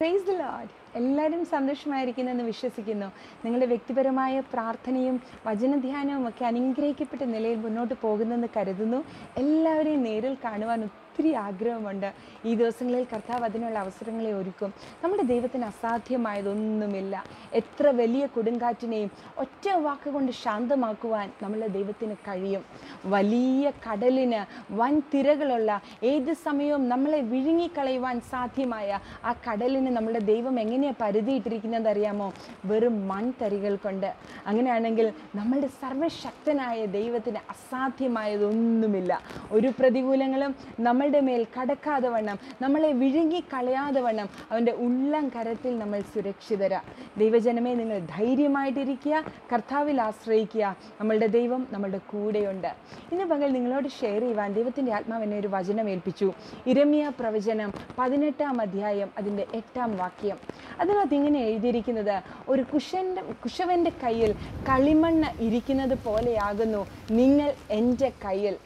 Praise the load എല്ലാവരും സന്തോഷമായിരിക്കുന്നെന്ന് വിശ്വസിക്കുന്നു. നിങ്ങളുടെ വ്യക്തിപരമായ പ്രാർത്ഥനയും വചനധ്യാനവും ഒക്കെ അനുഗ്രഹിക്കപ്പെട്ട നിലയിൽ മുന്നോട്ട് പോകുന്നെന്ന് കരുതുന്നു. എല്ലാവരെയും നേരിൽ കാണുവാൻ ഒത്തിരി ആഗ്രഹമുണ്ട്. ഈ ദിവസങ്ങളിൽ കർത്താവ് അതിനുള്ള അവസരങ്ങളെ ഒരുക്കും. നമ്മുടെ ദൈവത്തിന് അസാധ്യമായതൊന്നുമില്ല. എത്ര വലിയ കൊടുങ്കാറ്റിനെയും ഒറ്റ വാക്കുകൊണ്ട് ശാന്തമാക്കുവാൻ നമ്മളെ ദൈവത്തിന് കഴിയും. വലിയ കടലിന് വൻ തിരകളുള്ള ഏത് സമയവും നമ്മളെ വിഴുങ്ങിക്കളയുവാൻ സാധ്യമായ ആ കടലിന് നമ്മുടെ ദൈവം എങ്ങനെയാണ് പരിധിയിട്ടിരിക്കുന്നത് അറിയാമോ? വെറും മൺതരികൾ കൊണ്ട്. അങ്ങനെയാണെങ്കിൽ നമ്മളുടെ സർവശക്തനായ ദൈവത്തിന് അസാധ്യമായതൊന്നുമില്ല. ഒരു പ്രതികൂലങ്ങളും നമ്മളുടെ മേൽ കടക്കാതെ വണ്ണം നമ്മളെ വിഴുങ്ങി കളയാതെ വണ്ണം അവന്റെ ഉള്ളം കരത്തിൽ നമ്മൾ സുരക്ഷിതരാ. ദൈവജനമേ നിങ്ങൾ ധൈര്യമായിട്ടിരിക്കുക കർത്താവിൽ ആശ്രയിക്കുക. നമ്മളുടെ ദൈവം നമ്മളുടെ കൂടെയുണ്ട്. ഇന്ന് പകൽ നിങ്ങളോട് ഷെയർ ചെയ്യുവാൻ ദൈവത്തിന്റെ ആത്മാവ് എന്നെ ഒരു വചനം ഏൽപ്പിച്ചു. ഇരമ്യ പ്രവചനം പതിനെട്ടാം അധ്യായം അതിന്റെ എട്ടാം വാക്യം. അതിനകത്ത് ഇങ്ങനെ എഴുതിയിരിക്കുന്നത് ഒരു കുശന്റെ കുശവന്റെ കയ്യിൽ കളിമണ്ണ് ഇരിക്കുന്നത് പോലെയാകുന്നു നിങ്ങൾ എന്റെ കയ്യിൽ.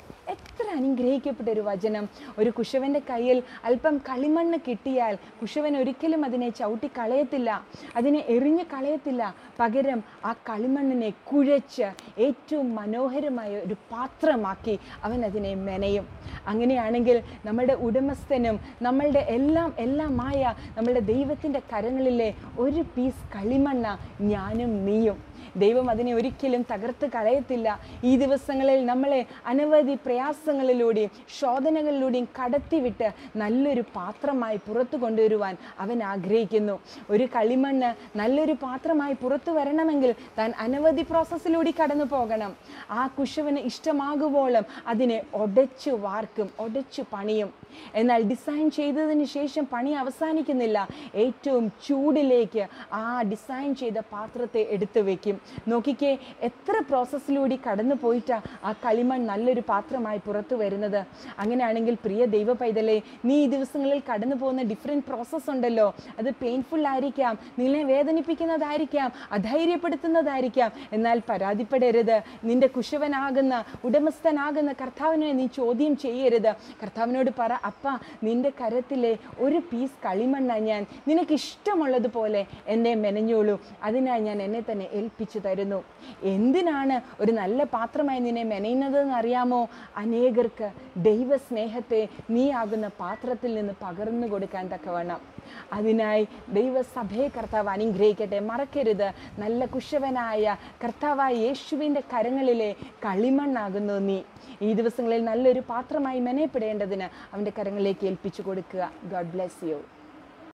എത്ര അനുഗ്രഹിക്കപ്പെട്ട ഒരു വചനം. ഒരു കുശവന്റെ കയ്യിൽ അല്പം കളിമണ്ണ് കിട്ടിയാൽ കുശവൻ ഒരിക്കലും അതിനെ ചവിട്ടി കളയത്തില്ല. അതിനെ എറിഞ്ഞ് കളയത്തില്ല. പകരം ആ കളിമണ്ണിനെ കുഴച്ച് ഏറ്റവും മനോഹരമായ ഒരു പാത്രമാക്കി അവൻ അതിനെ മെനയും. അങ്ങനെയാണെങ്കിൽ നമ്മുടെ ഉടമസ്ഥനും നമ്മളുടെ എല്ലാം എല്ലാമായ നമ്മളുടെ ദൈവത്തിന്റെ കരങ്ങളിലെ ഒരു പീസ് കളിമണ്ണ ഞാനും നീയും. ദൈവം അതിനെ ഒരിക്കലും തകർത്ത് കളയത്തില്ല. ഈ ദിവസങ്ങളിൽ നമ്മളെ അനവധി പ്രയാസങ്ങളിലൂടെയും ശോധനകളിലൂടെയും കടത്തിവിട്ട് നല്ലൊരു പാത്രമായി പുറത്തു കൊണ്ടുവരുവാൻ അവൻ ആഗ്രഹിക്കുന്നു. ഒരു കളിമണ്ണ് നല്ലൊരു പാത്രമായി പുറത്തു വരണമെങ്കിൽ താൻ അനവധി പ്രോസസ്സിലൂടെ കടന്നു പോകണം. ആ കുശവന് ഇഷ്ടമാകുവോളം അതിനെ ഒടച്ചു വാർക്കും ഒടച്ചു പണിയും. എന്നാൽ ഡിസൈൻ ചെയ്തതിന് ശേഷം പണി അവസാനിക്കുന്നില്ല. ഏറ്റവും ചൂടിലേക്ക് ആ ഡിസൈൻ ചെയ്ത പാത്രത്തെ എടുത്തു വയ്ക്കും നോക്കിക്കേ എത്ര പ്രോസസ്സിലൂടെ കടന്നു പോയിട്ടാ ആ കളിമൺ നല്ലൊരു പാത്രമായി പുറത്തു വരുന്നത്. അങ്ങനെയാണെങ്കിൽ പ്രിയ ദൈവ പൈതലേ നീ ഈ ദിവസങ്ങളിൽ കടന്നു പോകുന്ന ഡിഫറെന്റ് പ്രോസസ്സ് ഉണ്ടല്ലോ. അത് പെയിൻഫുൾ ആയിരിക്കാം നിന്നെ വേദനിപ്പിക്കുന്നതായിരിക്കാം അധൈര്യപ്പെടുത്തുന്നതായിരിക്കാം. എന്നാൽ പരാതിപ്പെടരുത്. നിന്റെ കുശവനാകുന്ന ഉടമസ്ഥനാകുന്ന കർത്താവിനെ നീ ചോദ്യം ചെയ്യരുത്. കർത്താവിനോട് പറ അപ്പ നിന്റെ കരത്തിലെ ഒരു പീസ് കളിമണ്ണ ഞാൻ നിനക്ക് ഇഷ്ടമുള്ളതുപോലെ എന്നെ മെനഞ്ഞോളൂ. അതിനായി ഞാൻ എന്നെ തന്നെ ഏൽപ്പിച്ചു തരുന്നു. എന്തിനാണ് ഒരു നല്ല പാത്രമായി നിന്നെ മെനയുന്നതെന്ന് അറിയാമോ? അനേകർക്ക് ദൈവസ്നേഹത്തെ നീ ആകുന്ന പാത്രത്തിൽ നിന്ന് പകർന്നു കൊടുക്കാൻ തക്കവണ്ണം. അതിനായി ദൈവസഭയെ കർത്താവ് അനുഗ്രഹിക്കട്ടെ. മറക്കരുത്. നല്ല കുശവനായ കർത്താവായ യേശുവിന്റെ കരങ്ങളിലെ കളിമണ്ണാകുന്നു നീ. ഈ ദിവസങ്ങളിൽ നല്ലൊരു പാത്രമായി മെനയപ്പെടേണ്ടതിന് അവന്റെ കരങ്ങളിലേക്ക് ഏൽപ്പിച്ചു കൊടുക്കുക. God bless you